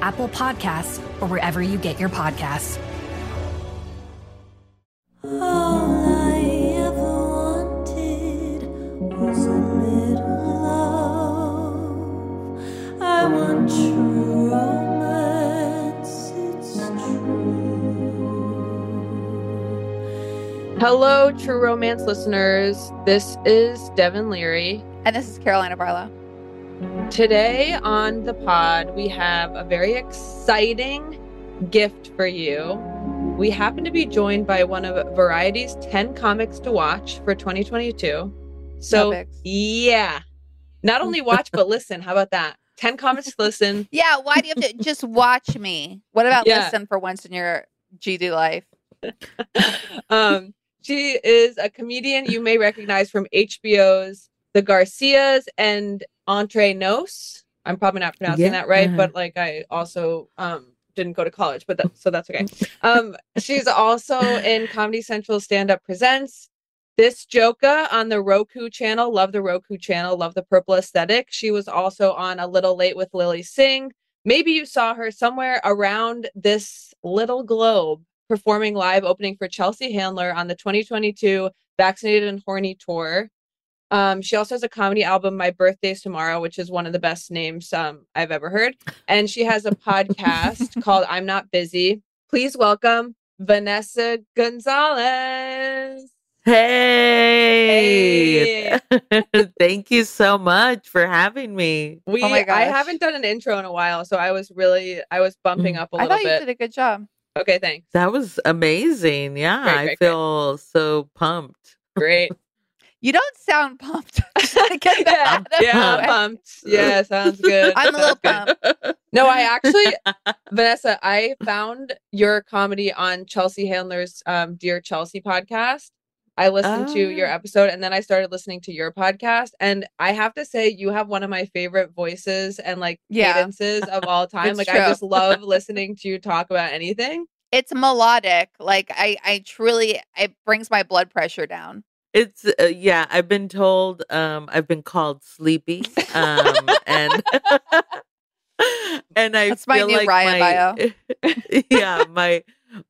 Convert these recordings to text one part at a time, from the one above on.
Apple Podcasts, or wherever you get your podcasts. All I ever wanted was a little love. I want true romance, it's true. Hello, True Romance listeners. This is Devin Leary. And this is Carolina Barlow. Today on the pod, we have a very exciting gift for you. We happen to be joined by one of Variety's 10 comics to watch for 2022. So, yeah, not only watch, but listen. How about that? 10 comics to listen. Yeah, why do you have to just watch me? What about Yeah. listen for once in your GD life? um, she is a comedian you may recognize from HBO's The Garcias and Entre Nos. I'm probably not pronouncing Yeah, that right, uh-huh. but like I also um didn't go to college, but that, so that's okay. Um, she's also in Comedy Central Stand Up Presents. This Joka on the Roku channel. Love the Roku channel. Love the purple aesthetic. She was also on A Little Late with Lilly Singh. Maybe you saw her somewhere around this little globe performing live opening for Chelsea Handler on the 2022 Vaccinated and Horny tour. Um, she also has a comedy album, My Birthday's Tomorrow, which is one of the best names um, I've ever heard. And she has a podcast called I'm Not Busy. Please welcome Vanessa Gonzalez. Hey. Thank you so much for having me. We Oh my I haven't done an intro in a while, so I was really I was bumping Mm. up a I little bit. I thought you did a good job. Okay, thanks. That was amazing. Yeah, Great, I great, great. feel so pumped. Great. You don't sound pumped. Get that yeah, out of the yeah, way. pumped. Yeah, sounds good. I'm a little pumped. No, I actually, Vanessa, I found your comedy on Chelsea Handler's um, Dear Chelsea podcast. I listened to your Oh. episode and then I started listening to your podcast. And I have to say, you have one of my favorite voices and like Yeah. cadences of all time. Like, true. I just love listening to you talk about anything. It's melodic. Like I, I truly, it brings my blood pressure down. It's uh, yeah, I've been told um I've been called sleepy. Um and and I That's my feel new like Ryan my yeah, my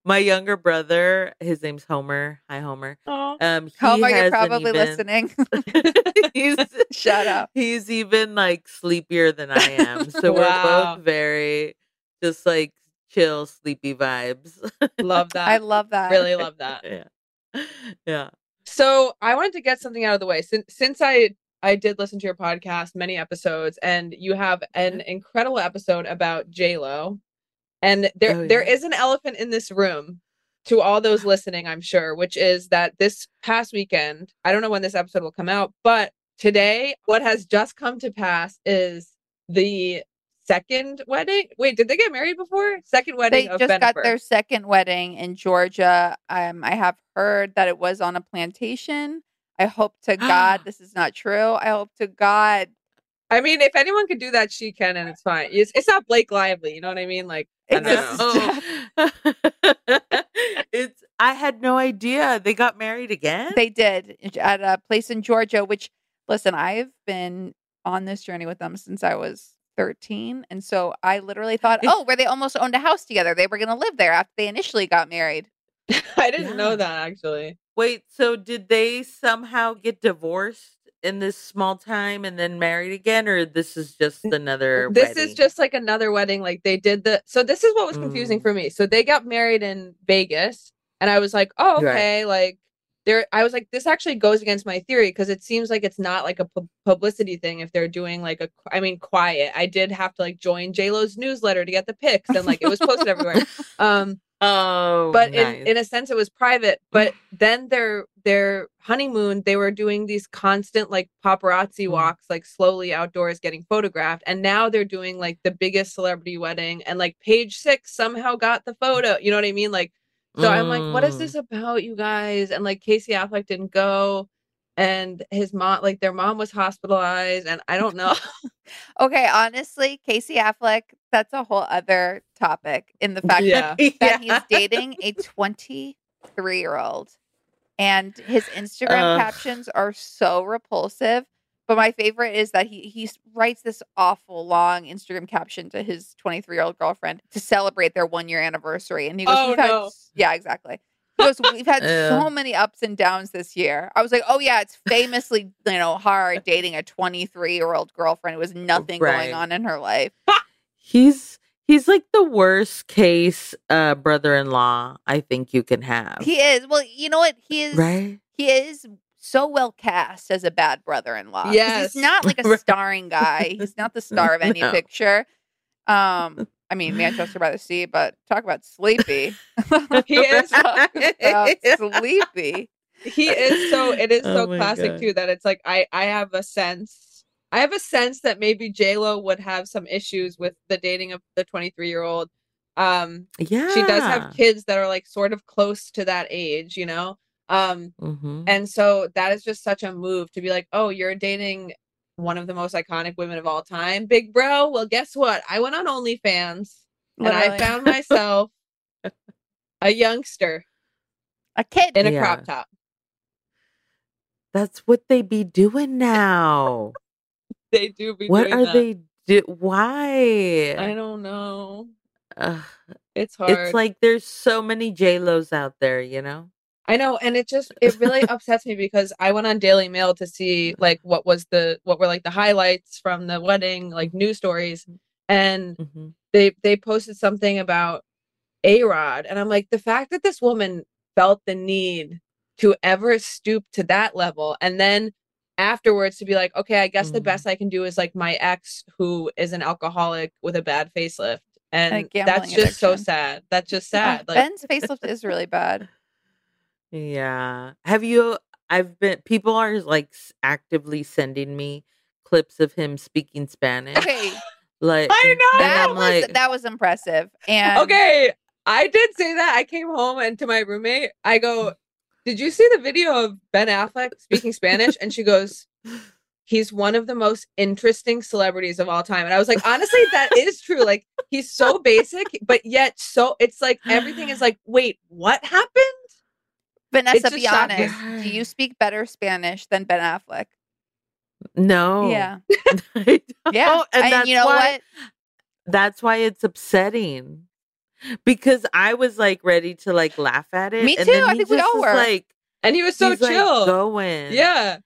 my younger brother, his name's Homer. Hi Homer. Oh, Um Homer, you're probably even- listening. he's Shout out. He's even like sleepier than I am. So we're both very just like chill, sleepy vibes. love that. I love that. really love that. yeah. Yeah. So I wanted to get something out of the way since since I I did listen to your podcast many episodes and you have an mm-hmm. incredible episode about J Lo, and there Oh, yeah. is an elephant in this room. To all those listening, I'm sure, which is that this past weekend, I don't know when this episode will come out, but today, what has just come to pass is the second wedding. Wait, did they get married before? Second wedding They of just got Bennifer. their second wedding in Georgia. Um, I have heard that it was on a plantation. I hope to God this is not true. I hope to God I mean, if anyone could do that, she can, and it's fine. It's, it's not Blake Lively, you know what I mean? Like, It's I a know. it's I had no idea they got married again. They did at a place in Georgia, which listen, I've been on this journey with them since I was 13. And so I literally thought, oh, where they almost owned a house together. They were going to live there after they initially got married. I didn't know that actually. Wait, so did they somehow get divorced in this small time and then married again, or this is just another? This is just like another wedding. Like they did the so this is what was confusing Mm. for me. So they got married in Vegas, and I was like, oh, Right. okay, like there. I was like, this actually goes against my theory because it seems like it's not like a pu- publicity thing. If they're doing like a, I mean, quiet. I did have to like join J Lo's newsletter to get the pics, and like it was posted everywhere. Um, oh, but nice. in in a sense it was private but then their their honeymoon they were doing these constant like paparazzi Mm. walks like slowly outdoors getting photographed and now they're doing like the biggest celebrity wedding and like page six somehow got the photo you know what i mean like so i'm like what is Mm. this about you guys and like casey affleck didn't go and his mom like their mom was hospitalized and i don't know Okay, honestly, Casey Affleck, that's a whole other topic in the fact Yeah. that he's Yeah. dating a 23 year old. And his Instagram Ugh. captions are so repulsive. But my favorite is that he he writes this awful long Instagram caption to his 23 year old girlfriend to celebrate their one year anniversary. And he goes, Oh, We've had no. yeah, exactly. He goes, We've had so many ups and downs this year. I was like, Oh yeah, it's famously, you know, hard dating a 23 year old girlfriend who has nothing Right. going on in her life. he's he's like the worst case uh brother-in-law I think you can have. He is. Well, you know what? He is right? he is so well cast as a bad brother-in-law. Yes. he's not like a starring guy. He's not the star of any No. picture. Um, I mean Manchester by the Sea, but talk about sleepy. he is sleepy. he is so it is so Oh my classic God. too that it's like I I have a sense I have a sense that maybe J Lo would have some issues with the dating of the 23 year old. Um, Yeah. she does have kids that are like sort of close to that age, you know. Um, Mhm. and so that is just such a move to be like, oh, you're dating one of the most iconic women of all time, big bro. Well, guess what? I went on OnlyFans and I found myself a youngster a kid. in a Yeah. crop top. That's what they be doing now. They do be what are that. they do? Why? I don't know. Ugh, It's hard. it's like there's so many J Los out there, you know. I know, and it just it really upsets me because I went on Daily Mail to see like what was the what were like the highlights from the wedding, like news stories, and Mhm. they they posted something about A Rod, and I'm like, the fact that this woman felt the need to ever stoop to that level, and then afterwards to be like, okay, I guess the Mhm. best I can do is like my ex who is an alcoholic with a bad facelift, and that's just so sad. That's just Oh, sad. like, Ben's facelift is really bad. Yeah. Have you? I've been. People are like s- actively sending me clips of him speaking Spanish. Okay, Like I know. and that I'm was like, that was impressive. And Okay, I did say that. I came home and to my roommate, I go, "Did you see the video of Ben Affleck speaking Spanish?" And she goes, "He's one of the most interesting celebrities of all time." And I was like, "Honestly, that is true. Like, he's so basic, but yet so it's like everything is like, wait, what happened?" Vanessa, just be shocking. honest. Do you speak better Spanish than Ben Affleck? no. Yeah. Yeah. don't, and, and that's you know why, what? That's why it's upsetting. Because I was like ready to like laugh at it. Me and too, then I think we all is were. Like And he was so he's, like, chill. going. yeah.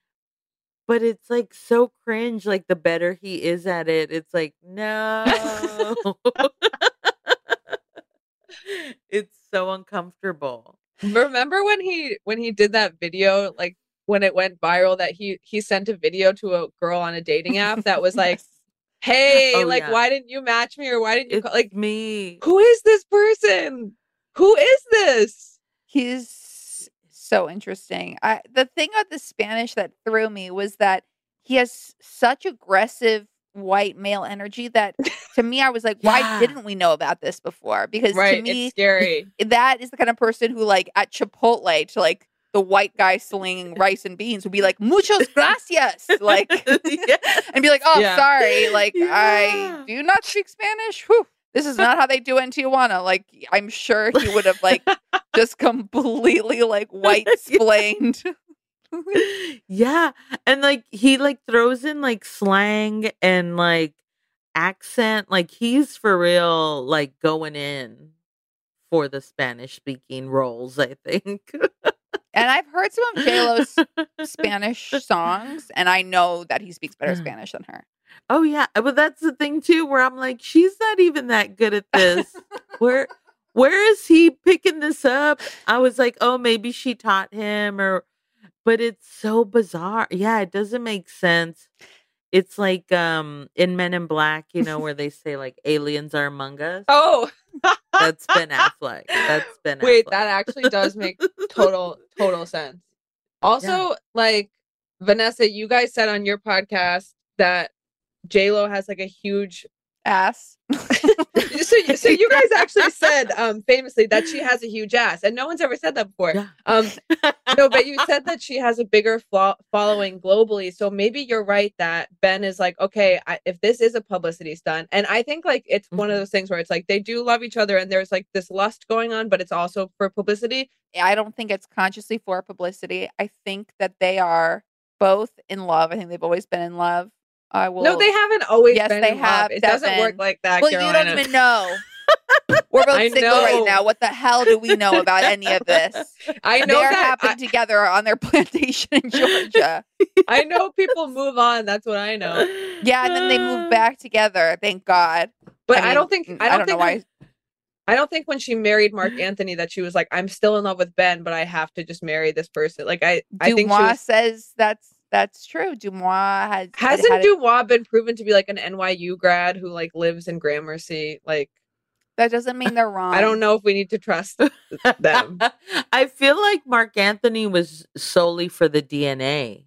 But it's like so cringe. Like the better he is at it, it's like, no. it's so uncomfortable. Remember when he when he did that video like when it went viral that he he sent a video to a girl on a dating app that was like, "Hey, Oh, like yeah. why didn't you match me or why didn't you It's call? like me. who is this person? Who is this?" He's so interesting. I the thing about the Spanish that threw me was that he has such aggressive white male energy that to me I was like, why Yeah. didn't we know about this before? Because to me it's scary. that is the kind of person who like at Chipotle to like the white guy slinging rice and beans would be like muchos gracias like Yeah. and be like oh Yeah. sorry like I do not speak Spanish Whew. this is not how they do it in Tijuana. Like, I'm sure he would have like just completely like white splained. yeah. And like he like throws in like slang and like accent. Like he's for real like going in for the Spanish speaking roles, I think. and I've heard some of J Lo's Spanish songs, and I know that he speaks better Spanish than her. Oh yeah, uh, but that's the thing too, where I'm like, she's not even that good at this. where where is he picking this up? I was like, oh, maybe she taught him, or but it's so bizarre. Yeah, it doesn't make sense. It's like um in Men in Black, you know, where they say like aliens are among us. Oh, That's Ben Affleck. That's Ben wait, Affleck. that actually does make total total sense. Also, like Vanessa, you guys said on your podcast that J Lo has like a huge. Ass. So, so you guys actually said um famously that she has a huge ass, and no one's ever said that before. Yeah. Um, no, but you said that she has a bigger flo- following globally. So maybe you're right that Ben is like, okay, I, if this is a publicity stunt, and I think like it's one of Mhm. those things where it's like they do love each other, and there's like this lust going on, but it's also for publicity. I don't think it's consciously for publicity. I think that they are both in love. I think they've always been in love. I will. no, they haven't always Yes, been they in love. have, It doesn't work like that. Well, you Carolina. don't even know. We're both I single right now. What the hell do we know about any of this? I know They're that. happening together on their plantation in Georgia. I, I know people move on. That's what I know. Yeah, and then they move back together. Thank God. But I, mean, don't think mm, I don't, know think why. I don't think when she married Marc Anthony that she was like, I'm still in love with Ben, but I have to just marry this person. Like I, I think she says that's that's true. DeuxMoi has hasn't had it- DeuxMoi been proven to be like an NYU grad who like lives in Gramercy? Like that doesn't mean they're wrong. I don't know if we need to trust them. I feel like Marc Anthony was solely for the DNA.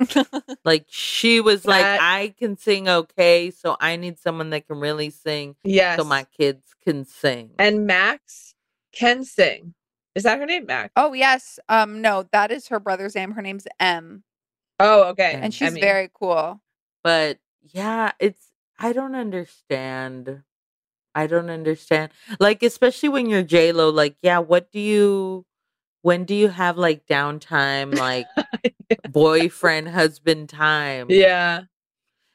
like she was like, I can sing okay, so I need someone that can really sing Yes. so my kids can sing. and Max can sing. Is that her name, Max? Oh yes. Um no, that is her brother's name. Her name's M. Oh, okay. And she's Emme. very cool. but yeah, it's I don't understand. I don't understand. Like especially when you're J Lo, like, yeah, what do you when do you have like downtime, like boyfriend, husband time? yeah.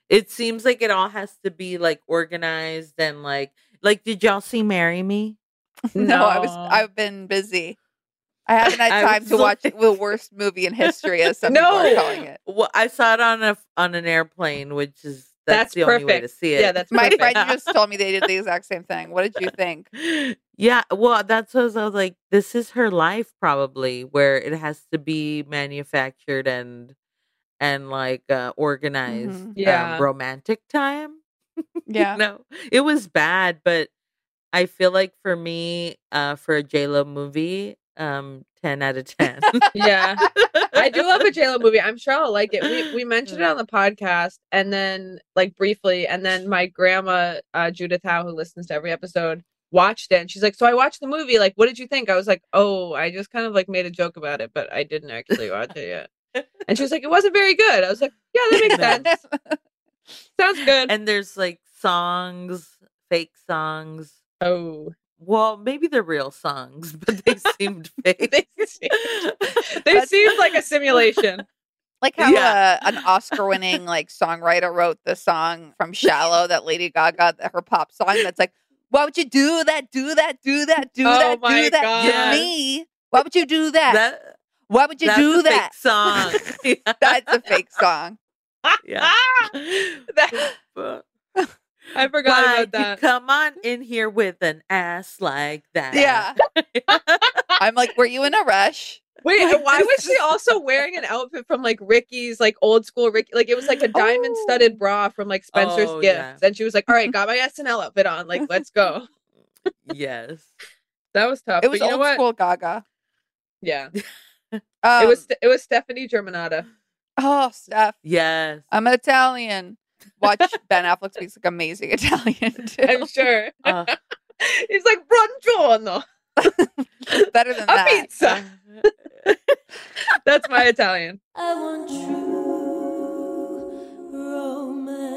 It seems like it all has to be like organized and like like did y'all see Marry Me? No, I was I've been busy. I haven't had time to watch the worst movie in history, as some people are calling it. Well, I saw it on a on an airplane, which is that's, That's the only way to see it. Yeah, that's My perfect. friend just told me they did the exact same thing. What did you think? Yeah, well, that's what I was, I was like. This is her life, probably, where it has to be manufactured and and like uh, organized. Mhm. um, Yeah. romantic time. Yeah. no, it was bad, but I feel like for me, uh, for a J Lo movie, um, ten out of ten. yeah. I do love a JLo movie. I'm sure I'll like it. We we mentioned it on the podcast and then like briefly, and then my grandma, uh, Judith Howe, who listens to every episode, watched it and she's like, So I watched the movie, like, what did you think? I was like, Oh, I just kind of like made a joke about it, but I didn't actually watch it yet. And she was like, It wasn't very good. I was like, Yeah, that makes sense. Sounds good. and there's like songs, fake songs. oh. Well, maybe they're real songs, but they seemed fake. They seemed- they seemed like a simulation. Like how Yeah. uh, an Oscar-winning like songwriter wrote the song from "Shallow" that Lady Gaga, that her pop song. That's like, why would you do that? Do that? Do that? Do Oh that? Do that God. to me? Why would you do that? That, why would you that's do a that? fake song. That's a fake song. Yeah. That- But I forgot why'd about that. Come on in here with an ass like that. Yeah. I'm like, were you in a rush? Wait, Like, why was she also wearing an outfit from like Ricky's, like old school Ricky? Like it was like a diamond studded Oh. bra from like Spencer's Oh, Gifts, yeah. and she was like, "All right, got my SNL outfit on. Like, let's go." yes. That was tough. It was but you know old what? school Gaga. Yeah, Um, it was. It was Stefani Germanotta. Oh, Steph, Yes. I'm Italian. Watch Ben Affleck speaks like amazing Italian too. I'm sure. Uh, He's like buongiorno, Better than a that. pizza. That's my Italian. I want true romance.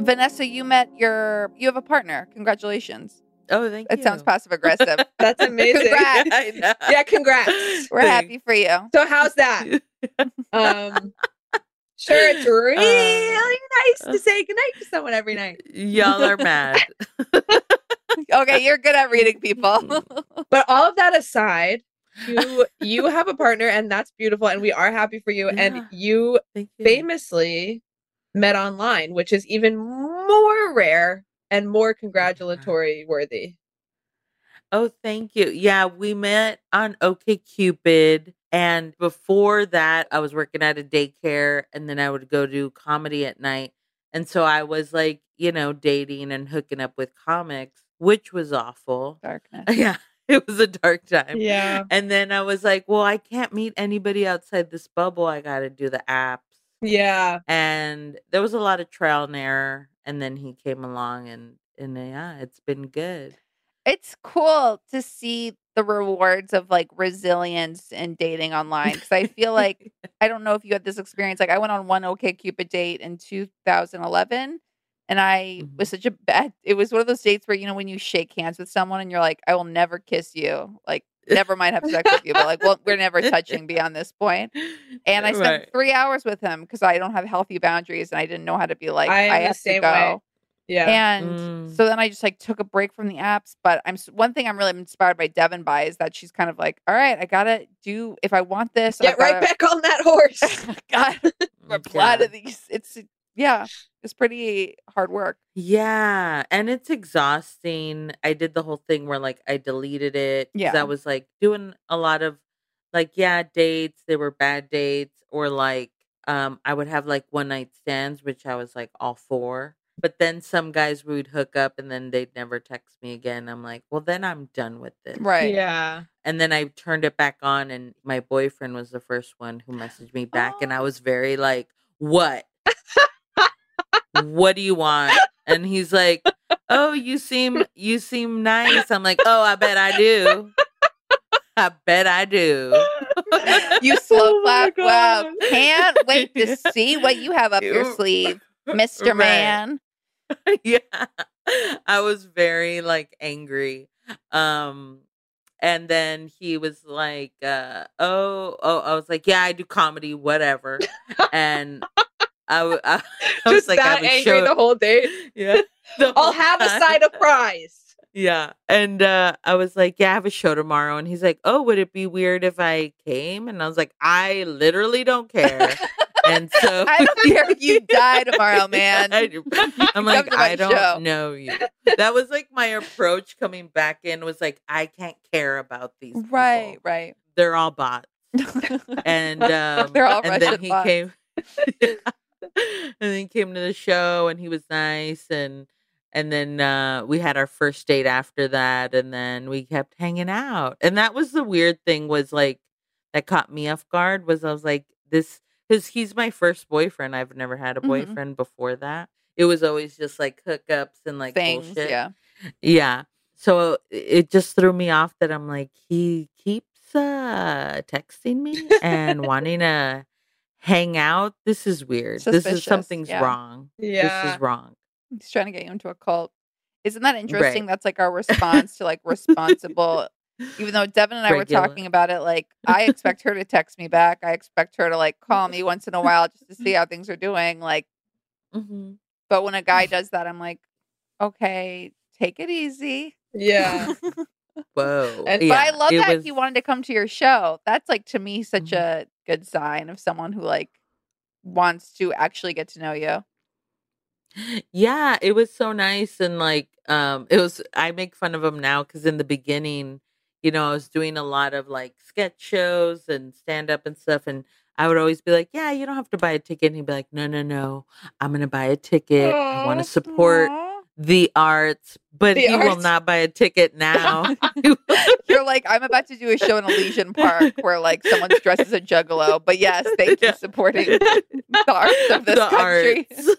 Vanessa, you met your you have a partner. Congratulations. Oh, thank It you. sounds passive aggressive. That's amazing. Congrats. I know. Yeah, congrats. We're happy for you. So how's that? Um, sure, it's really nice to say goodnight to someone every night. Y'all are mad. Okay, you're good at reading people. But all of that aside, you you have a partner, and that's beautiful, and we are happy for you. Yeah. And you you. famously met online, which is even more rare and more congratulatory worthy. Oh, thank you. Yeah, we met on OKCupid. And before that, I was working at a daycare and then I would go do comedy at night. And so I was like, you know, dating and hooking up with comics, which was awful. Darkness. Yeah, it was a dark time. Yeah. And then I was like, well, I can't meet anybody outside this bubble. I got to do the apps. Yeah. And there was a lot of trial and error. And then he came along and, and yeah, it's been good. It's cool to see the rewards of like resilience in dating online because I feel like I don't know if you had this experience. Like I went on one OK Cupid date in 2011, and I Mhm. was such a bad. It was one of those dates where you know when you shake hands with someone and you're like, I will never kiss you. Like never mind have sex with you, but like well we're never touching beyond this point. And I spent Right. three hours with him because I don't have healthy boundaries and I didn't know how to be like I I have to go. way. Yeah. And Mm. so then I just like took a break from the apps. But I'm one thing I'm really inspired by Devin by is that she's kind of like, all right, I gotta do if I want this. Get I've right gotta, back on that horse. gotta reply Yeah. to these. It's yeah, it's pretty hard work. Yeah, and it's exhausting. I did the whole thing where like I deleted it Yeah. I was like doing a lot of like yeah dates. They were bad dates, or like um I would have like one night stands, which I was like all for. But then some guys would hook up and then they'd never text me again. I'm like, well, then I'm done with this. Right. Yeah. And then I turned it back on, and my boyfriend was the first one who messaged me back, and I Oh. was very like, "What? what do you want?" And he's like, oh, you seem you seem nice. I'm like, oh, I bet I do. I bet I do. You slow Oh my. Wow. Can't wait to see what you have up your sleeve, Mr. Right. Man. yeah. I was very like angry. Um and then he was like uh oh oh I was like yeah I do comedy whatever and I, w- I, I was Just like that would angry show the whole day. yeah the I'll whole have a side of fries. Yeah. And uh I was like, Yeah, I have a show tomorrow. And he's like, Oh, would it be weird if I came? And I was like, I literally don't care. and so I don't care if you die tomorrow, man. I, I'm like, I don't show." know you. That was like my approach coming back in was like, I can't care about these. Right, people. right. right. They're all bots. And um They're all and then Russian he bots. came and then he came to the show and he was nice and and then uh we had our first date after that and then we kept hanging out and that was the weird thing was like that caught me off guard was i was like this because he's my first boyfriend i've never had a Mhm. boyfriend before that it was always just like hookups and like Things, bullshit. yeah. yeah so it just threw me off that i'm like he keeps uh texting me and wanting to hang out this is weird this is something's yeah. wrong this is wrong He's trying to get you into a cult. Isn't that interesting? Right. That's like our response to like responsible. Even though Devin and I Regular. were talking about it, like I expect her to text me back. I expect her to like call me once in a while just to see how things are doing. Like, hmm but when a guy does that, I'm like, okay, take it easy. Yeah. whoa And- yeah, but I love that was- he wanted to come to your show. That's like to me such Mhm. a good sign of someone who like wants to actually get to know you. yeah it was so nice and like um it was i make fun of him now because in the beginning you know i was doing a lot of like sketch shows and stand up and stuff and i would always be like yeah you don't have to buy a ticket and he'd be like no no no i'm gonna buy a ticket i want to support Aw. The arts but The he will not buy a ticket now You're like, I'm about to do a show in Elysian Park where like someone's dressed as a juggalo. But yes, thank you Yeah. supporting the arts of this The country. arts.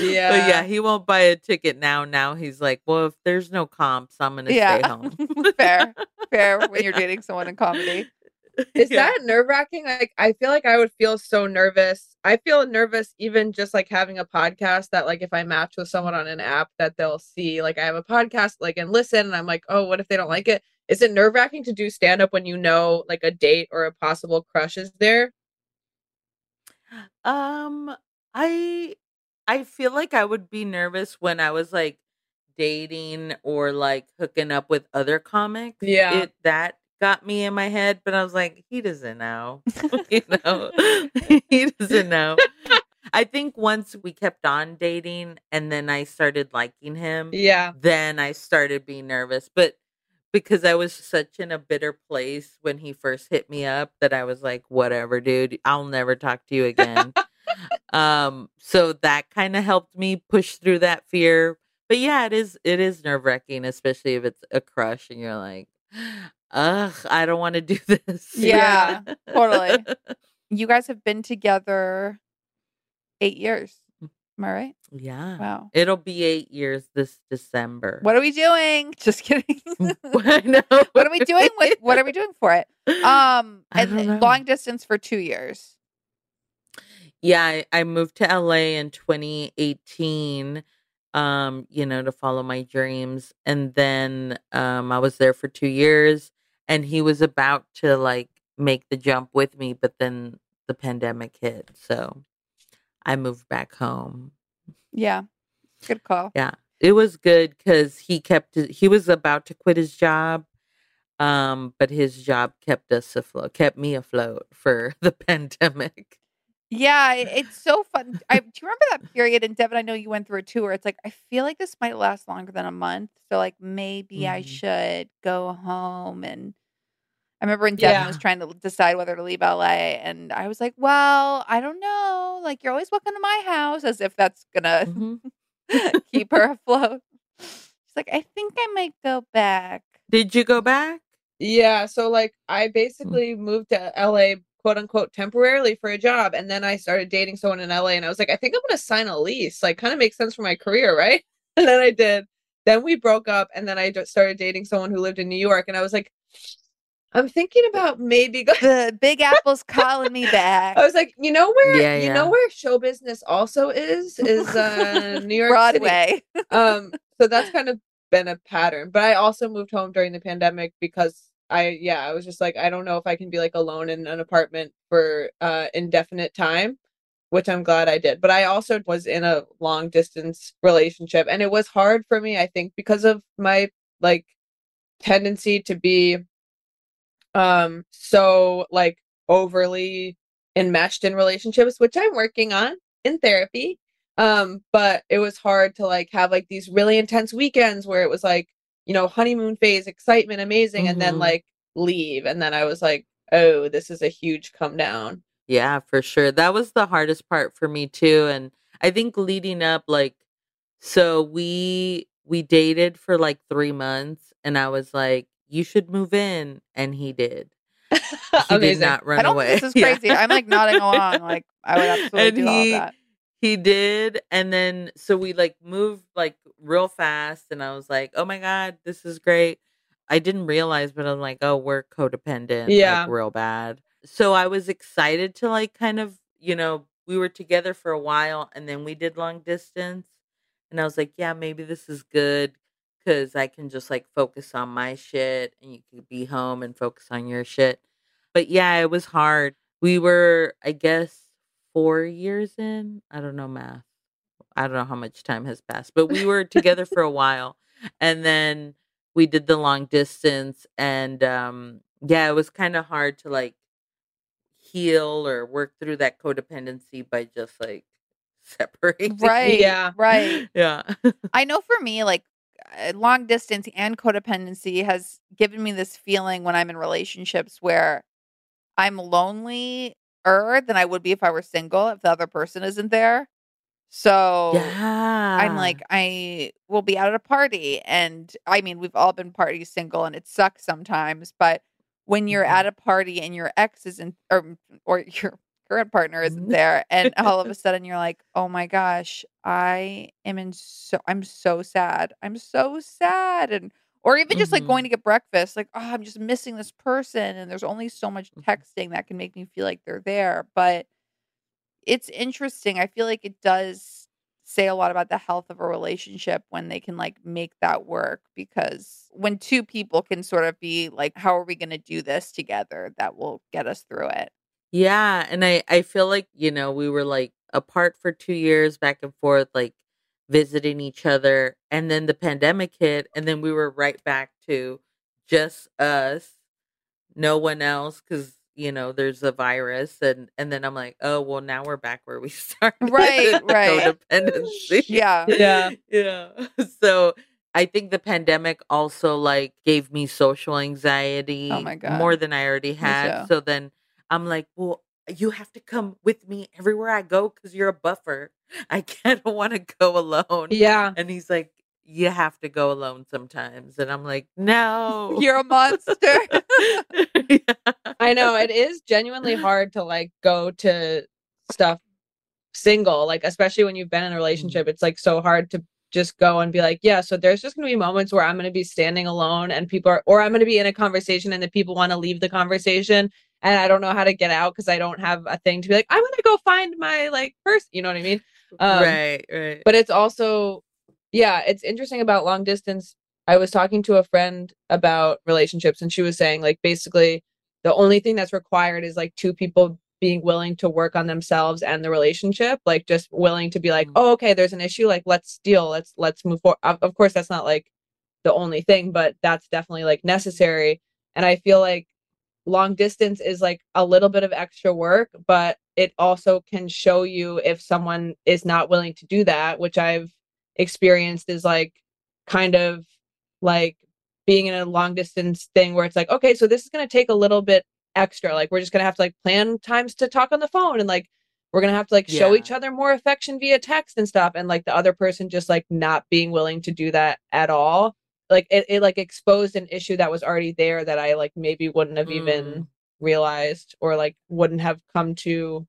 Yeah. But yeah, he won't buy a ticket now. Now he's like, well, if there's no comps, I'm gonna stay home. fair. Fair when you're dating someone in comedy. Is Yeah. that nerve wracking? Like, I feel like I would feel so nervous. I feel nervous even just like having a podcast that, like, if I match with someone on an app, that they'll see, like, I have a podcast, like, and listen. And I'm like, oh, what if they don't like it? Is it nerve wracking to do stand up when you know, like, a date or a possible crush is there? Um, I I feel like I would be nervous when I was like dating or like hooking up with other comics. Yeah. It that got me in my head, but I was like, he doesn't know. you know. he doesn't know. I think once we kept on dating and then I started liking him, Yeah. then I started being nervous. But because I was such in a bitter place when he first hit me up that I was like, whatever, dude, I'll never talk to you again. um, so that kind of helped me push through that fear. But yeah, it is it is nerve wracking, especially if it's a crush and you're like, ugh, I don't want to do this. Yeah, totally. You guys have been together eight years. Am I right? yeah. Wow. It'll be eight years this December. What are we doing? Just kidding. I know. what are we doing with what are we doing for it? Um and long distance for two years. Yeah, I, I moved to LA in 2018 um, you know, to follow my dreams. And then um I was there for 2 years and he was about to like make the jump with me, but then the pandemic hit. So I moved back home. Yeah. Good call. Yeah. It was good cuz he kept he was about to quit his job. Um, but his job kept us afloat, kept me afloat for the pandemic. Yeah, it's so fun. I do you remember that period? And Devin, I know you went through a tour. it's like I feel like this might last longer than a month. So like maybe I Mhm. should go home. And I remember when Devin was trying to decide whether to leave LA, and I was like, "Well, I don't know. Like you're always welcome to my house," as if that's gonna Mhm. keep her afloat. She's like, "I think I might go back." Did you go back? Yeah, so like I basically moved to LA quote unquote temporarily for a job. And then I started dating someone in LA and I was like, I think I'm going to sign a lease. Like, kind of makes sense for my career, right? And then I did. Then we broke up and then I just started dating someone who lived in New York. And I was like, I'm thinking about maybe go- The Big Apple's calling me back. I was like, you know where Yeah, you yeah. know where show business also is is uh New York City. Broadway. Um so that's kind of been a pattern. But I also moved home during the pandemic because I yeah, I was just like I don't know if I can be like alone in an apartment for uh indefinite time, which I'm glad I did. But I also was in a long distance relationship and it was hard for me I think because of my like tendency to be um so like overly enmeshed in relationships which i'm working on in therapy um but it was hard to like have like these really intense weekends where it was like you know honeymoon phase excitement amazing and then Mhm. like leave and then i was like oh this is a huge come down Yeah, for sure. That was the hardest part for me too. And I think leading up, like, so we we dated for like three months, and I was like, "You should move in," and he did. He did not run I don't away. think this is Yeah. crazy. I'm like nodding along. Like I would absolutely And do all of that. He did, and then so we like moved like real fast, and I was like, "Oh my god, this is great." I didn't realize, but I'm like, "Oh, we're codependent, Yeah. like real bad." So I was excited to like kind of, you know, we were together for a while, and then we did long distance, and I was like, "Yeah, maybe this is good." Cause I can just like focus on my shit and you could be home and focus on your shit. But yeah, it was hard. We were, I guess, four years in. I don't know math. I don't know how much time has passed, but we were together for a while. And then we did the long distance. And um, yeah, it was kind of hard to like heal or work through that codependency by just like separating. Right. Yeah. Right. Yeah. I know for me, like long distance and codependency has given me this feeling when I'm in relationships where I'm lonelier than I would be if I were single, if the other person isn't there. So yeah. I'm like, I will be out at a party. And I mean, we've all been party single and it sucks sometimes. But when you're Mhm. at a party and your ex isn't, or, or your current partner isn't mm-hmm. there, and all of a sudden you're like, oh my gosh, I am in so, I'm so sad. I'm so sad. And, or even just like going mm-hmm. to get breakfast, like, oh, I'm just missing this person. And there's only so much Mhm. texting that can make me feel like they're there. But it's interesting. I feel like it does say a lot about the health of a relationship when they can like make that work because when two people can sort of be like how are we going to do this together that will get us through it. Yeah, and I I feel like, you know, we were like apart for 2 years back and forth like visiting each other and then the pandemic hit and then we were right back to just us, no one else cuz you know, there's a virus and and then I'm like, "Oh, well now we're back where we started." Right, right. Codependency. Yeah. Yeah. yeah. So I think the pandemic also like gave me social oh anxiety Oh my God. more than I already had. So then I'm like, well, you have to come with me everywhere I go because you're a buffer. I can't want to go alone. Yeah. And he's like, you have to go alone sometimes. And I'm like, no. You're a monster. Yeah. I know it is genuinely hard to like go to stuff single, like especially when you've been in a mm. relationship. It's like so hard to just go and be like, yeah, so there's just going to be moments where I'm going to be standing alone and people are or I'm going to be in a conversation and the people want to leave the conversation and I don't know how to get out cuz I don't have a thing to be like, I'm to go find my like person, you know what I mean? Um, right, right. but it's also yeah it's interesting about long distance i was talking to a friend about relationships and she was saying like basically the only thing that's required is like two people being willing to work on themselves and the relationship like just willing to be like Mhm. oh okay there's an issue like let's deal let's let's move forward of, of course that's not like the only thing but that's definitely like necessary and i feel like long distance is like a little bit of extra work but it also can show you if someone is not willing to do that which i've experienced is like kind of like being in a long distance thing where it's like okay so this is going to take a little bit extra like we're just going to have to like plan times to talk on the phone and like we're going to have to like show Yeah. each other more affection via text and stuff and like the other person just like not being willing to do that at all like it, it like exposed an issue that was already there that i like maybe wouldn't have even realized or like wouldn't have come to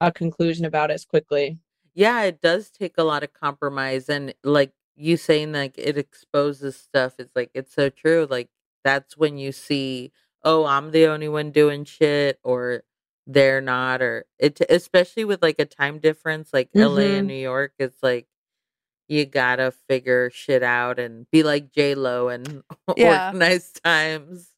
a conclusion about as quickly. yeah it does take a lot of compromise and like you saying like it exposes stuff it's like it's so true like that's when you see oh i'm the only one doing shit or they're not or it especially with like a time difference like la Mhm. and new york it's like you gotta figure shit out and be like j lo and Yeah. organize times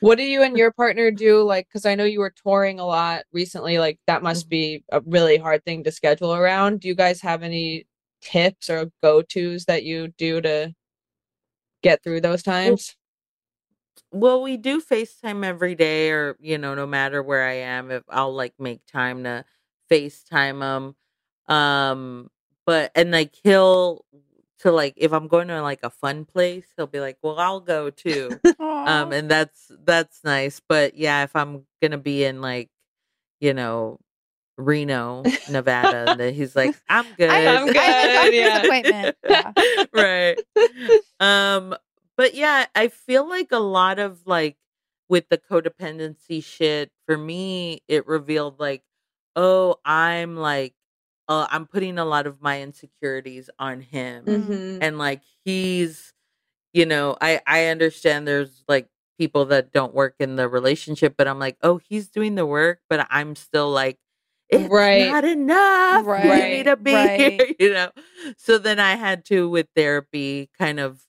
What do you and your partner do? Like, because I know you were touring a lot recently. Like, that must be a really hard thing to schedule around. Do you guys have any tips or go tos that you do to get through those times? Well, we do FaceTime every day, or you know, no matter where I am, if I'll like make time to FaceTime them. Um, but and like he'll to like if I'm going to like a fun place, he'll be like, "Well, I'll go too." um, and that's that's nice. But yeah, if I'm gonna be in like, you know, Reno, Nevada, and then he's like, "I'm good, I have, I'm I have a good, doctor's yeah. appointment. Yeah. right. Um, but yeah, I feel like a lot of like with the codependency shit, for me, it revealed like, oh, I'm like, uh, I'm putting a lot of my insecurities on him, Mhm. and like he's, you know, I I understand there's like people that don't work in the relationship, but I'm like, oh, he's doing the work, but I'm still like. It's Right. not enough. You Right, need to be here, you know. So then I had to, with therapy, kind of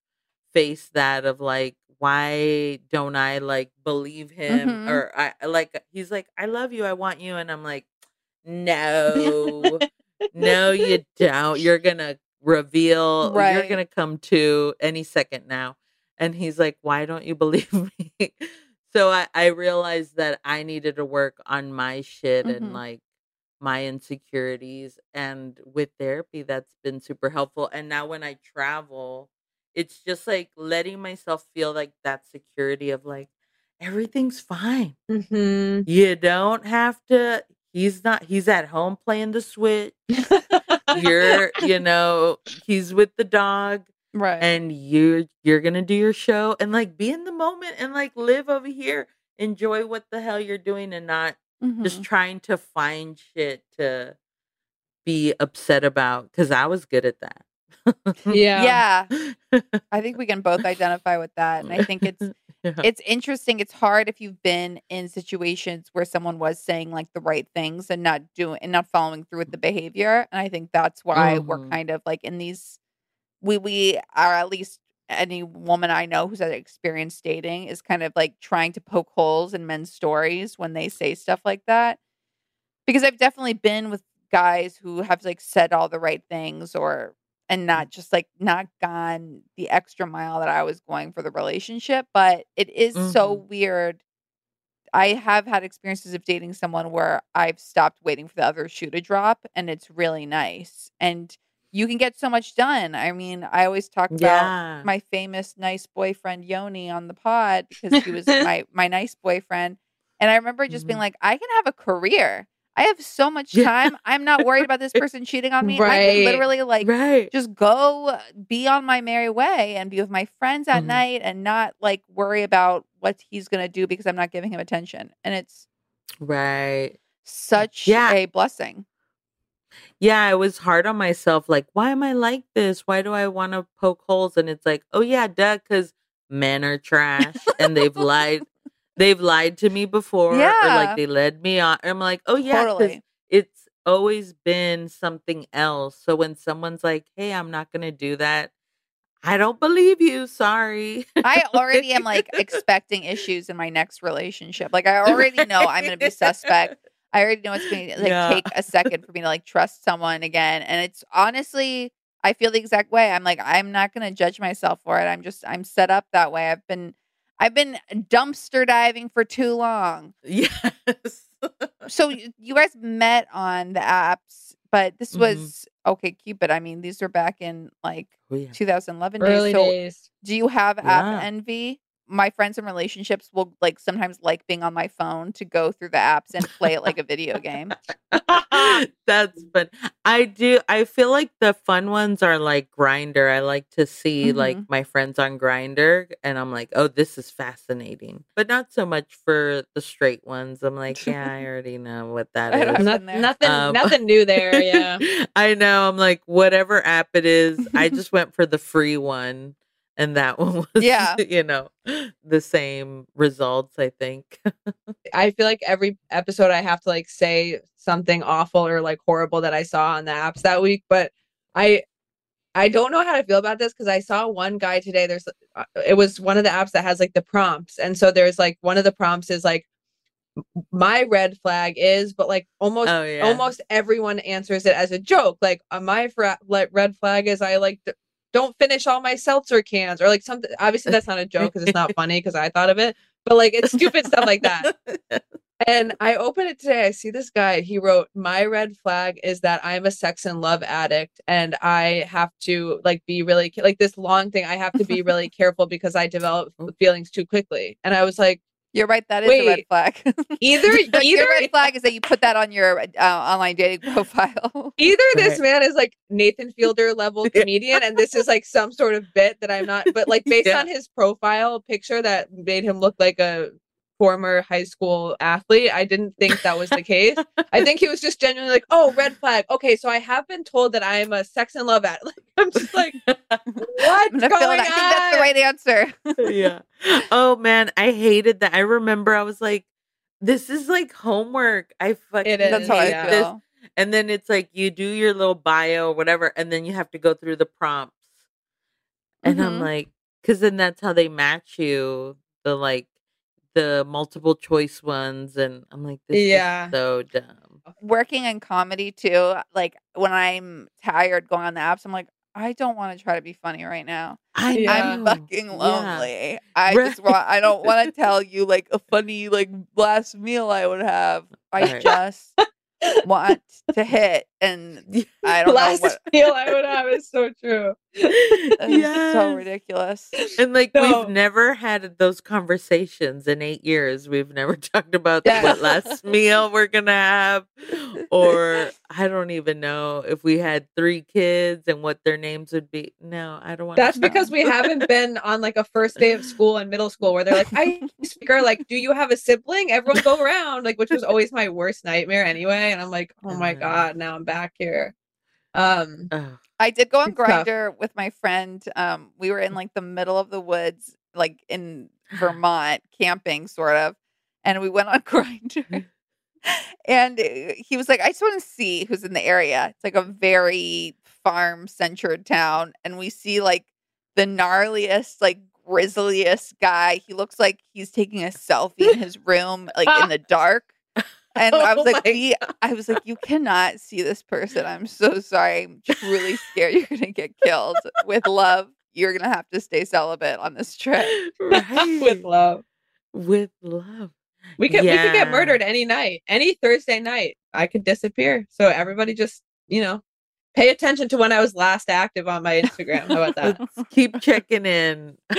face that of like, why don't I like believe him? Mhm. Or I like he's like, I love you, I want you, and I'm like, no, no, you don't. You're gonna reveal. You're gonna come to any second now. And he's like, why don't you believe me? so I I realized that I needed to work on my shit and Mhm. like my insecurities and with therapy that's been super helpful and now when i travel it's just like letting myself feel like that security of like everything's fine Mhm. you don't have to he's not he's at home playing the switch you're you know he's with the dog Right. and you're you're gonna do your show and like be in the moment and like live over here enjoy what the hell you're doing and not just Mhm. trying to find shit to be upset about because I was good at that. Yeah. yeah. I think we can both identify with that. And I think it's Yeah. it's interesting. It's hard if you've been in situations where someone was saying like the right things and not doing and not following through with the behavior. And I think that's why we're Mhm. kind of like in these we we are at least any woman I know who's had experience dating is kind of like trying to poke holes in men's stories when they say stuff like that. Because I've definitely been with guys who have like said all the right things or and not just like not gone the extra mile that I was going for the relationship. But it is so weird. I have had experiences of dating someone where I've stopped waiting for the other shoe to drop and it's really nice. And you can get so much done. I mean, I always talk about yeah. my famous nice boyfriend Yoni on the pod because he was my my nice boyfriend. And I remember just being Mhm. like, I can have a career. I have so much Yeah. time. I'm not worried about this person cheating on me. I can literally like right. just go be on my merry way and be with my friends at Mhm. night and not like worry about what he's going to do because I'm not giving him attention. And it's Right. such Yeah. a blessing. Yeah, I was hard on myself. Like, why am I like this? Why do I want to poke holes? And it's like, oh yeah, duh, because men are trash and they've lied. They've lied to me before, or like they led me on. I'm like, oh yeah Totally. it's always been something else. So when someone's like, hey, I'm not gonna do that, I don't believe you. Sorry. I already am like expecting issues in my next relationship. Like I already know I'm going to be suspect. I already know it's going to like Yeah. take a second for me to like trust someone again. And it's honestly, I feel the exact way. I'm like, I'm not going to judge myself for it. I'm just, I'm set up that way. I've been, I've been dumpster diving for too long. yes. So you guys met on the apps, but this Mhm. was OkCupid. I mean, these were back in like Oh, yeah. 2011 Early days. So days. do you have app Yeah. envy? My friends in relationships will like sometimes like being on my phone to go through the apps and play it like a video game. That's fun. I do. I feel like the fun ones are like Grindr. I like to see like Mhm. my friends on Grindr, and I'm like, oh, this is fascinating. But not so much for the straight ones. I'm like, yeah, I already know what that I don't is. know. Not- been there. nothing, Um, nothing new there. Yeah. I know. I'm like, whatever app it is, I just went for the free one. And that one was, Yeah. you know, the same results, I think. I feel like every episode I have to like say something awful or like horrible that I saw on the apps that week, but I I don't know how to feel about this because I saw one guy today. There's uh, it was one of the apps that has like the prompts, and so there's like one of the prompts is like my red flag is, but like almost Oh, yeah. almost everyone answers it as a joke. Like uh, my fra- like red flag is I like d- don't finish all my seltzer cans or like something. Obviously that's not a joke because it's not funny because I thought of it, but like it's stupid stuff like that. And I open it today. I see this guy. He wrote, "My red flag is that I'm a sex and love addict, and I have to like be really like this long thing. I have to be really careful because I develop oh. feelings too quickly." And I was like, You're right. That is a red flag. either Your- either your red flag is that you put that on your uh, online dating profile. either this Right. man is like Nathan Fielder level comedian, and this is like some sort of bit that I'm not. But like based Yeah. on his profile picture that made him look like a former high school athlete, I didn't think that was the case. I think he was just genuinely like, "Oh, red flag. Okay, so I have been told that I am a sex and love addict." Like, I'm just like, what's I'm gonna fill going it. I think that's the right answer. yeah. Oh man, I hated that. I remember I was like, this is like homework. I fucking It is, That's how I hate yeah. this. And then it's like you do your little bio or whatever, and then you have to go through the prompts. And I'm Mhm. like, because then that's how they match you, the like the multiple choice ones. And I'm like, this Yeah. is so dumb. Uh, working in comedy too, like when I'm tired going on the apps, I'm like, I don't want to try to be funny right now. I Yeah. I'm know. fucking Yeah. lonely. I Right. just want. I don't want to tell you like a funny like last meal I would have. I Right. just want to hit, and I don't Last know what. meal I would have is so true. It's so ridiculous. And like No. we've never had those conversations in eight years. We've never talked about Yes. what last meal we're gonna have, or I don't even know if we had three kids and what their names would be. No, I don't want. That's because we haven't been on like a first day of school in middle school where they're like, I speaker, like, do you have a sibling? Everyone go around, like, which was always my worst nightmare anyway. And I'm like, oh my Uh. god, now I'm back here. Um, Ugh. I did go on Grindr with my friend. Um, we were in like the middle of the woods, like in Vermont, camping sort of, and we went on Grindr. And uh, he was like, "I just want to see who's in the area." It's like a very farm-centered town, and we see like the gnarliest, like grisliest guy. He looks like he's taking a selfie in his room, like in the dark. And I was Oh like, my we, I was like, you cannot see this person. I'm so sorry. I'm truly scared you're gonna get killed. With love, you're gonna have to stay celibate on this trip. Right. with love. with love. We could we could get murdered any night, any Thursday night. I could disappear. So everybody just, you know, pay attention to when I was last active on my Instagram. How about that? Let's keep checking in.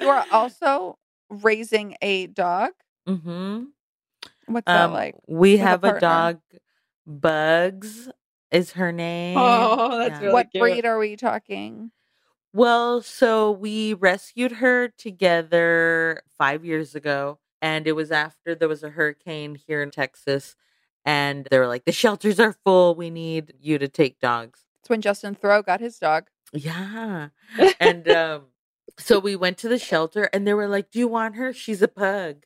You are also raising a dog. hmm What's that Um, like? we with a have a, partner? dog. Bugs is her name. Oh, that's really what cute. breed are we talking? Well, so we rescued her together five years ago, and it was after there was a hurricane here in Texas, and they were like, "The shelters are full. We need you to take dogs." It's when Justin Theroux got his dog. Yeah, and um, so we went to the shelter, and they were like, "Do you want her? She's a pug.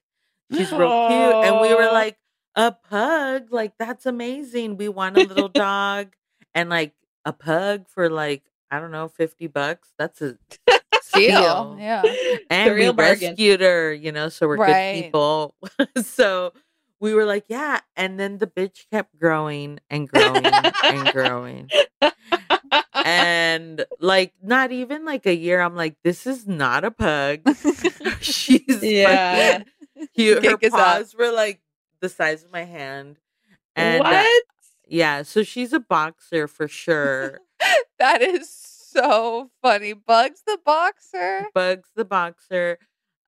She's real cute." And we were like, "A pug? Like that's amazing. We want a little dog, and like a pug for like I don't know, fifty bucks. That's a steal. Yeah. And we real bargain. rescued her, you know, so we're Right. good people. so we were like, yeah. And then the bitch kept growing and growing and growing. And like not even like a year, I'm like, this is not a pug. She's Yeah. fucking cute. Her up. paws were like the size of my hand. And uh, what? yeah, so she's a boxer for sure. That is so funny. Bugs the boxer. Bugs the boxer.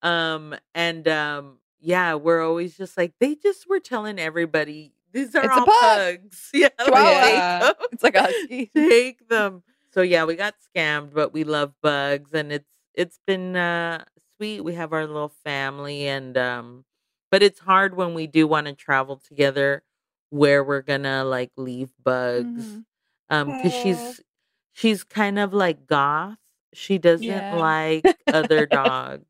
Um, and um, yeah, we're always just like they just were telling everybody these are It's all pug. bugs. Yeah, like, Chihuahua. take them. It's like a husky. take them. So yeah, we got scammed, but we love bugs, and it's it's been uh sweet. We have our little family, and um, but it's hard when we do want to travel together, where we're gonna like leave bugs, Mhm. Um, because she's she's kind of like goth. She doesn't Yeah. like other dogs.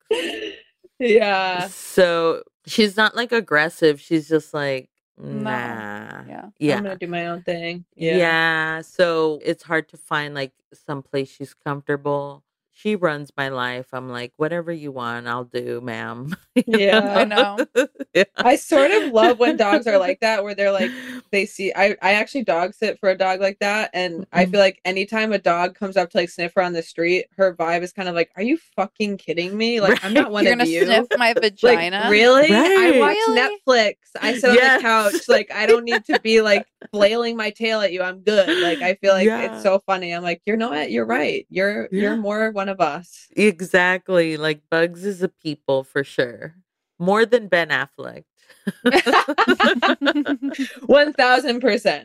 yeah. So she's not like aggressive. She's just like, nah. Yeah. Yeah. I'm gonna do my own thing. yeah. Yeah. So it's hard to find like some place she's comfortable. She runs my life. I'm like, whatever you want, I'll do, ma'am. You Yeah. I know. yeah. I sort of love when dogs are like that, where they're like, they see. I I actually dog sit for a dog like that, and I Mhm. feel like anytime a dog comes up to like sniff her on the street, her vibe is kind of like, "Are you fucking kidding me? Like I'm not one of You're of gonna you." sniff my vagina. Like really? I watch Really? Netflix. I sit on the couch. Like I don't need to be like flailing my tail at you. I'm good. Like I feel like Yeah. it's so funny. I'm like, you know what? You're right. You're Yeah. you're more one of us. Exactly. Like Bugs is a people for sure. More than Ben Affleck. 1000%.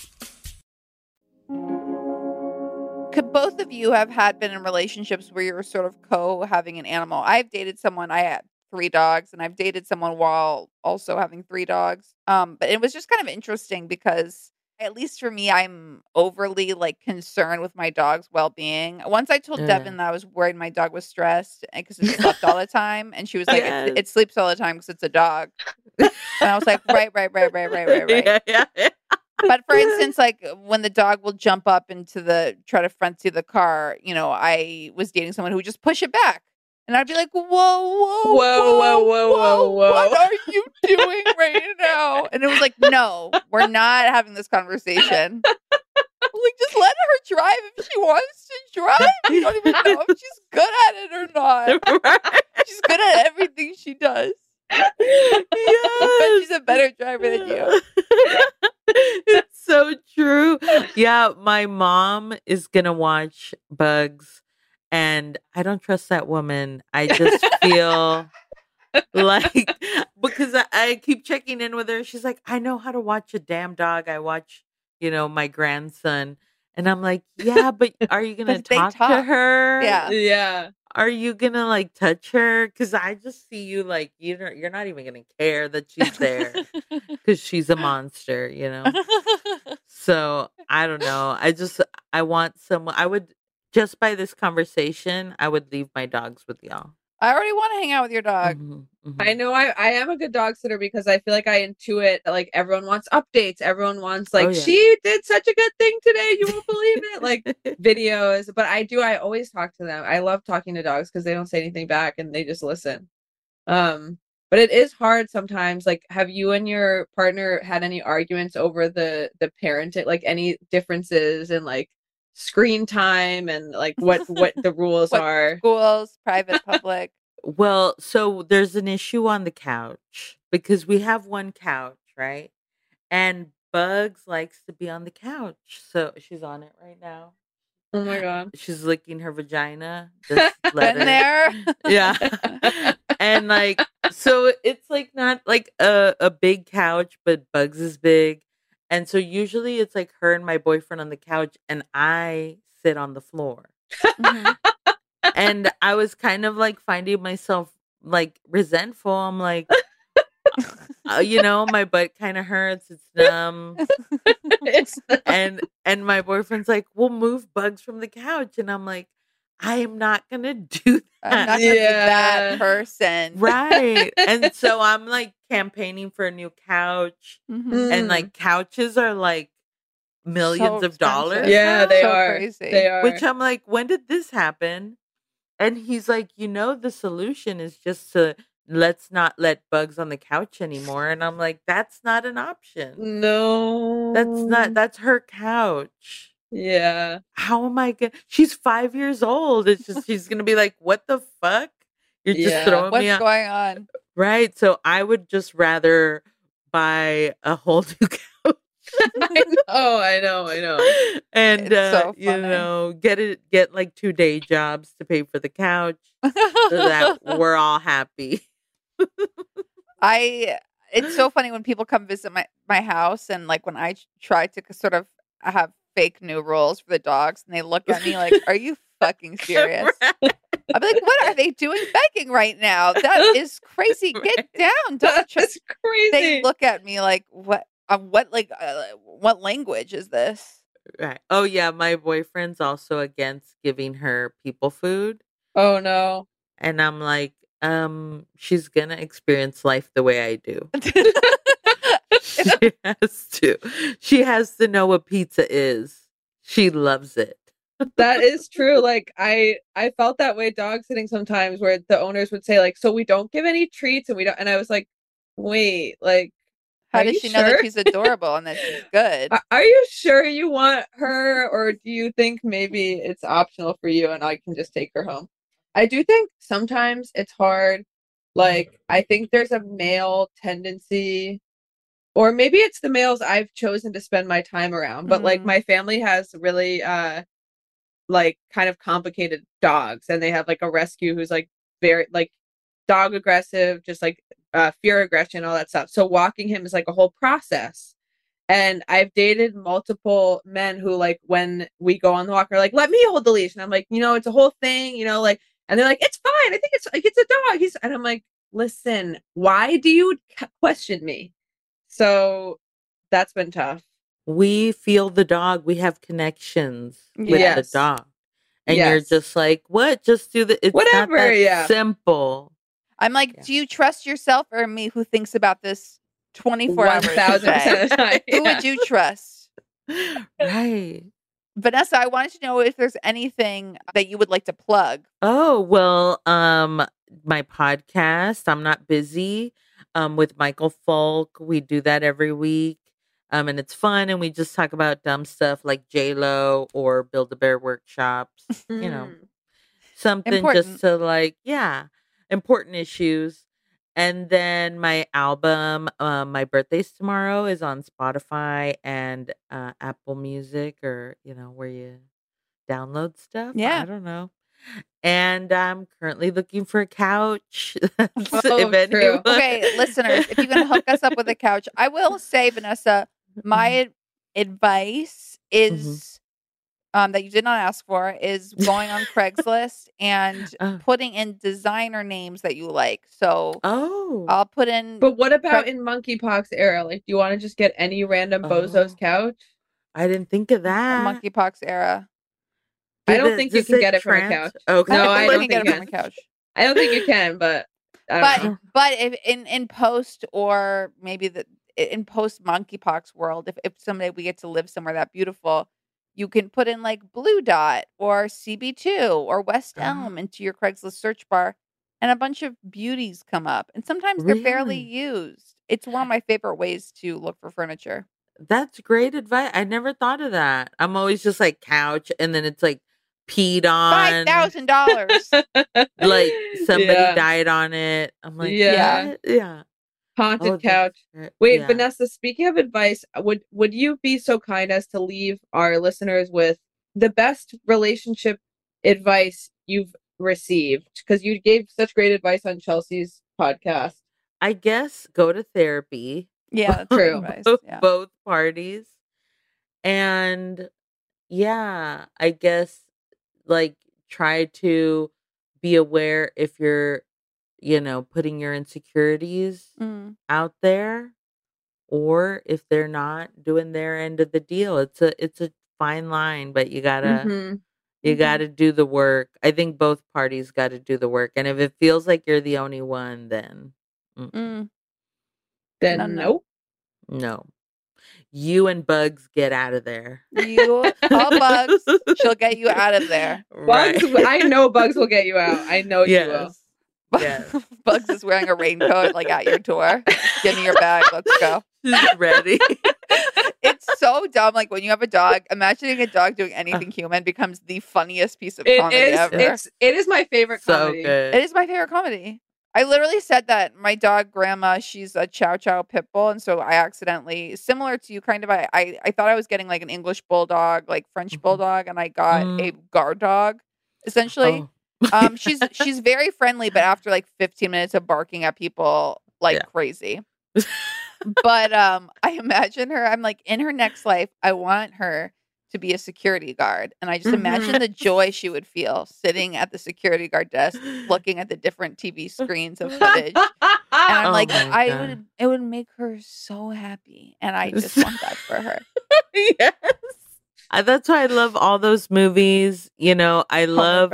Could both of you have had been in relationships where you were sort of co having an animal? I've dated someone, I had three dogs, and I've dated someone while also having three dogs. Um, but it was just kind of interesting because at least for me, I'm overly like concerned with my dog's well being. Once I told Yeah. Devin that I was worried my dog was stressed because it slept all the time, and she was like, Yes. it, it sleeps all the time because it's a dog. and I was like, right, right, right, right, right, right, right yeah, yeah, yeah. But for instance, like uh, when the dog will jump up into the try to front seat of the car, you know, I was dating someone who would just push it back. And I'd be like, whoa, whoa, Whoa, whoa, whoa, whoa, whoa. What are you doing right now? And it was like, no, we're not having this conversation. Like, just let her drive if she wants to drive. You don't even know if she's good at it or not. Right? She's good at everything she does. Yes. she's a better driver than you. it's so true. Yeah, my mom is gonna watch Bugs, and I don't trust that woman. I just feel like because I, I keep checking in with her. She's like, I know how to watch a damn dog. I watch, you know, my grandson. And I'm like, yeah, but are you gonna But they talk, to her? Yeah. Yeah. Are you gonna like touch her? Because I just see you like you don't. You're not even gonna care that she's there because she's a monster. You know. So I don't know. I just I want someone. I would just by this conversation, I would leave my dogs with y'all. I already want to hang out with your dog. Mhm, mhm. I know I, I am a good dog sitter because I feel like I intuit that like everyone wants updates. Everyone wants like Oh, yeah. she did such a good thing today. You won't believe it. Like videos. But I do I always talk to them. I love talking to dogs because they don't say anything back and they just listen. Um but it is hard sometimes. Like have you and your partner had any arguments over the the parenting like any differences in like screen time and like what what the rules What are? Schools, private, public. Well, so there's an issue on the couch because we have one couch, right? And Bugs likes to be on the couch. So she's on it right now. Oh my god. She's licking her vagina. Just let Been her- there. Yeah. and like so it's like not like a, a big couch, but Bugs is big. And so usually it's like her and my boyfriend on the couch and I sit on the floor. Mhm. and I was kind of like finding myself like resentful. I'm like, uh, you know, my butt kind of hurts. It's numb, it's and and my boyfriend's like, "We'll move bugs from the couch," and I'm like, "I am not gonna do I'm that." not gonna be Yeah. that person. right, and so I'm like campaigning for a new couch, Mhm. and like couches are like millions So of dollars. Yeah, they So are. crazy. They are. Which I'm like, when did this happen? And he's like, you know, the solution is just to let's not let bugs on the couch anymore. And I'm like, that's not an option. no. That's not, that's her couch. Yeah. How am I gonna? She's five years old. It's just, she's gonna be like, what the fuck? You're just Yeah. throwing What's me out. going on? Right. So I would just rather buy a whole new couch. I know. I know. I know. and uh, so you know get it get like two day jobs to pay for the couch so that we're all happy I it's so funny when people come visit my my house and like when I try to sort of have fake new rules for the dogs and they look at me like, "Are you fucking serious?" I'm like, "What are they doing begging right now? That is crazy. Get down. Don't. That's crazy. They look at me like, "What? Um, what like uh, what language is this?" right oh yeah my boyfriend's also against giving her people food oh no. and i'm like um she's gonna experience life the way i do she has to she has to know what pizza is she loves it That is true. Like I I felt that way dog sitting sometimes where the owners would say like, so we don't give any treats and we don't and I was like, wait, like How Are does you she know that she's adorable and that she's good? Are- Are you sure you want her, or do you think maybe it's optional for you and I can just take her home? I do think sometimes it's hard. Like, I think there's a male tendency, or maybe it's the males I've chosen to spend my time around, but like Mhm. my family has really, uh, like kind of complicated dogs, and they have like a rescue who's like very, like, dog aggressive, just like uh, fear aggression, all that stuff. So walking him is like a whole process. And I've dated multiple men who like when we go on the walk are like, let me hold the leash. And I'm like, you know, it's a whole thing, you know, like and they're like, it's fine. I think it's like it's a dog. He's and I'm like, listen, why do you question me? So that's been tough. we feel the dog we have connections with Yes. the dog and you're just like what just do the it's Whatever, not that yeah. simple I'm like, Yeah. do you trust yourself or me who thinks about this 24 hours? a 1000% day? of time. Who Yeah. would you trust? right Vanessa, I wanted to know if there's anything that you would like to plug. Oh, well, um my podcast, I'm not busy um with Michael Falk. We do that every week. Um, and it's fun, and we just talk about dumb stuff like J Lo or Build a Bear workshops. You know, Mm. something Important. just to like, yeah, important issues. And then my album, um, my birthday's tomorrow, is on Spotify and uh, Apple Music, or you know where you download stuff. Yeah. I don't know. And I'm currently looking for a couch. Oh, if true. Okay, listeners, if you can hook us up with a couch, I will say, Vanessa, mm-hmm. my advice mm-hmm. is um, that you did not ask for is going on Craigslist and Oh. putting in designer names that you like. So Oh, I'll put in. But what about Craig- in monkeypox era? Like, do you want to just get any random oh. bozo's Oh. couch? I didn't think of that. monkeypox era. I don't it- think you can get it from a couch. Okay. No, I I think you don't can get think it from a you couch. I don't think you can, but But know. but if in in post or maybe the in post monkeypox world, if if someday we get to live somewhere that beautiful, you can put in like Blu Dot or CB2 or West Ah. Elm into your Craigslist search bar, and a bunch of beauties come up. And sometimes they're barely used. It's one of my favorite ways to look for furniture. That's great advice. I never thought of that. I'm always just like couch, and then it's like peed on. Five thousand dollars. Like somebody Yeah. died on it. I'm like, Yeah. yeah, yeah. haunted Oh, couch. Wait, Yeah. Vanessa, speaking of advice, uh, would would you be so kind as to leave our listeners with the best relationship advice you've received? Because you gave such great advice on Chelsea's podcast. I guess go to therapy. Yeah, that's True. advice. both, Yeah. both parties. And yeah, I guess like try to be aware if you're, you know, putting your insecurities Mm. out there or if they're not doing their end of the deal. It's a it's a fine line, but you gotta Mhm. you Mhm. gotta do the work. I think both parties gotta do the work. And if it feels like you're the only one, then mm, Mm. Then No, no. Nope. no. You and Bugs get out of there. You call Bugs. She'll get you out of there. Bugs, I know Bugs will get you out. I know you will. Yes. Yes. Bugs is wearing a raincoat like at your door. Give me your bag. Let's go. She's ready. It's so dumb. Like when you have a dog, imagining a dog doing uh. anything human becomes the funniest piece of It comedy is. ever. It's it is my favorite so comedy. good. It is my favorite comedy. I literally said that my dog grandma, she's a chow chow pit bull, and so I accidentally, similar to you, kind of, I I, I thought I was getting like an English bulldog, like French Mhm. bulldog, and I got Mm. a guard dog. Essentially, Oh. um, she's she's very friendly, but after like 15 minutes of barking at people like Yeah. crazy. but um, I imagine her. I'm like in her next life. I want her to be a security guard, and I just imagine mm-hmm. the joy she would feel sitting at the security guard desk, looking at the different TV screens of footage. And I'm Oh like, I God. would. It would make her so happy, and I just want that for her. yes. That's why I love all those movies. You know, I love,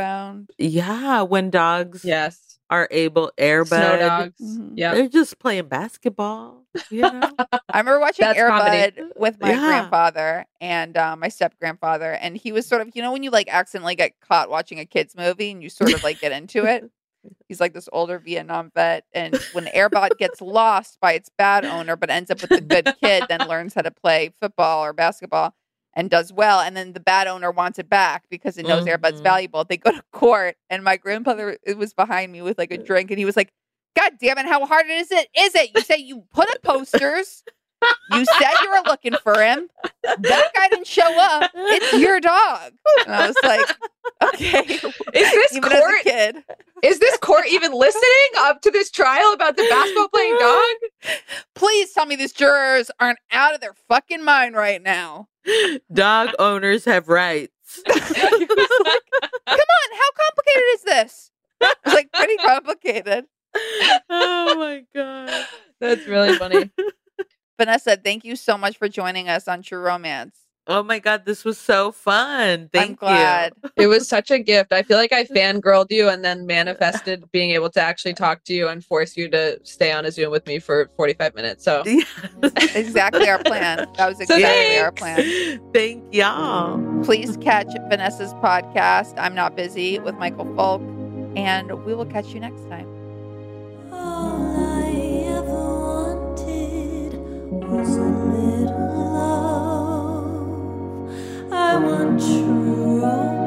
yeah, when dogs yes. Are able Air Bud. Snow dogs. Mhm. Yeah. They're just playing basketball. You know, I remember watching That's Air Bud comedy. with my Yeah. grandfather and uh, my step grandfather, and he was sort of, you know, when you like accidentally get caught watching a kids movie and you sort of like get into it. He's like this older Vietnam vet, and when Air Bud gets lost by its bad owner, but ends up with a good kid, then learns how to play football or basketball and does well, and then the bad owner wants it back because it knows Air Bud's Mhm. valuable. They go to court, and my grandfather was behind me with like a drink, and he was like, God damn it, how hard is it? Is it? You say you put up posters. You said you were looking for him. That guy didn't show up. It's your dog. And I was like, okay. Is this Even court? kid. Is this court even listening up to this trial about the basketball playing dog? Please tell me these jurors aren't out of their fucking mind right now. Dog owners have rights. Like, Come on, how complicated is this? It was like pretty complicated. oh my god. That's really funny. Vanessa, thank you so much for joining us on True Romance. Oh my god, this was so fun. Thank I'm glad. you. It was such a gift. I feel like I fangirled you and then manifested being able to actually talk to you and force you to stay on a Zoom with me for 45 minutes. So Exactly our plan. That was So exactly our plan. Thank y'all. Please catch Vanessa's podcast, I'm Not Busy, with Michael Falk, and we will catch you next time. untrue.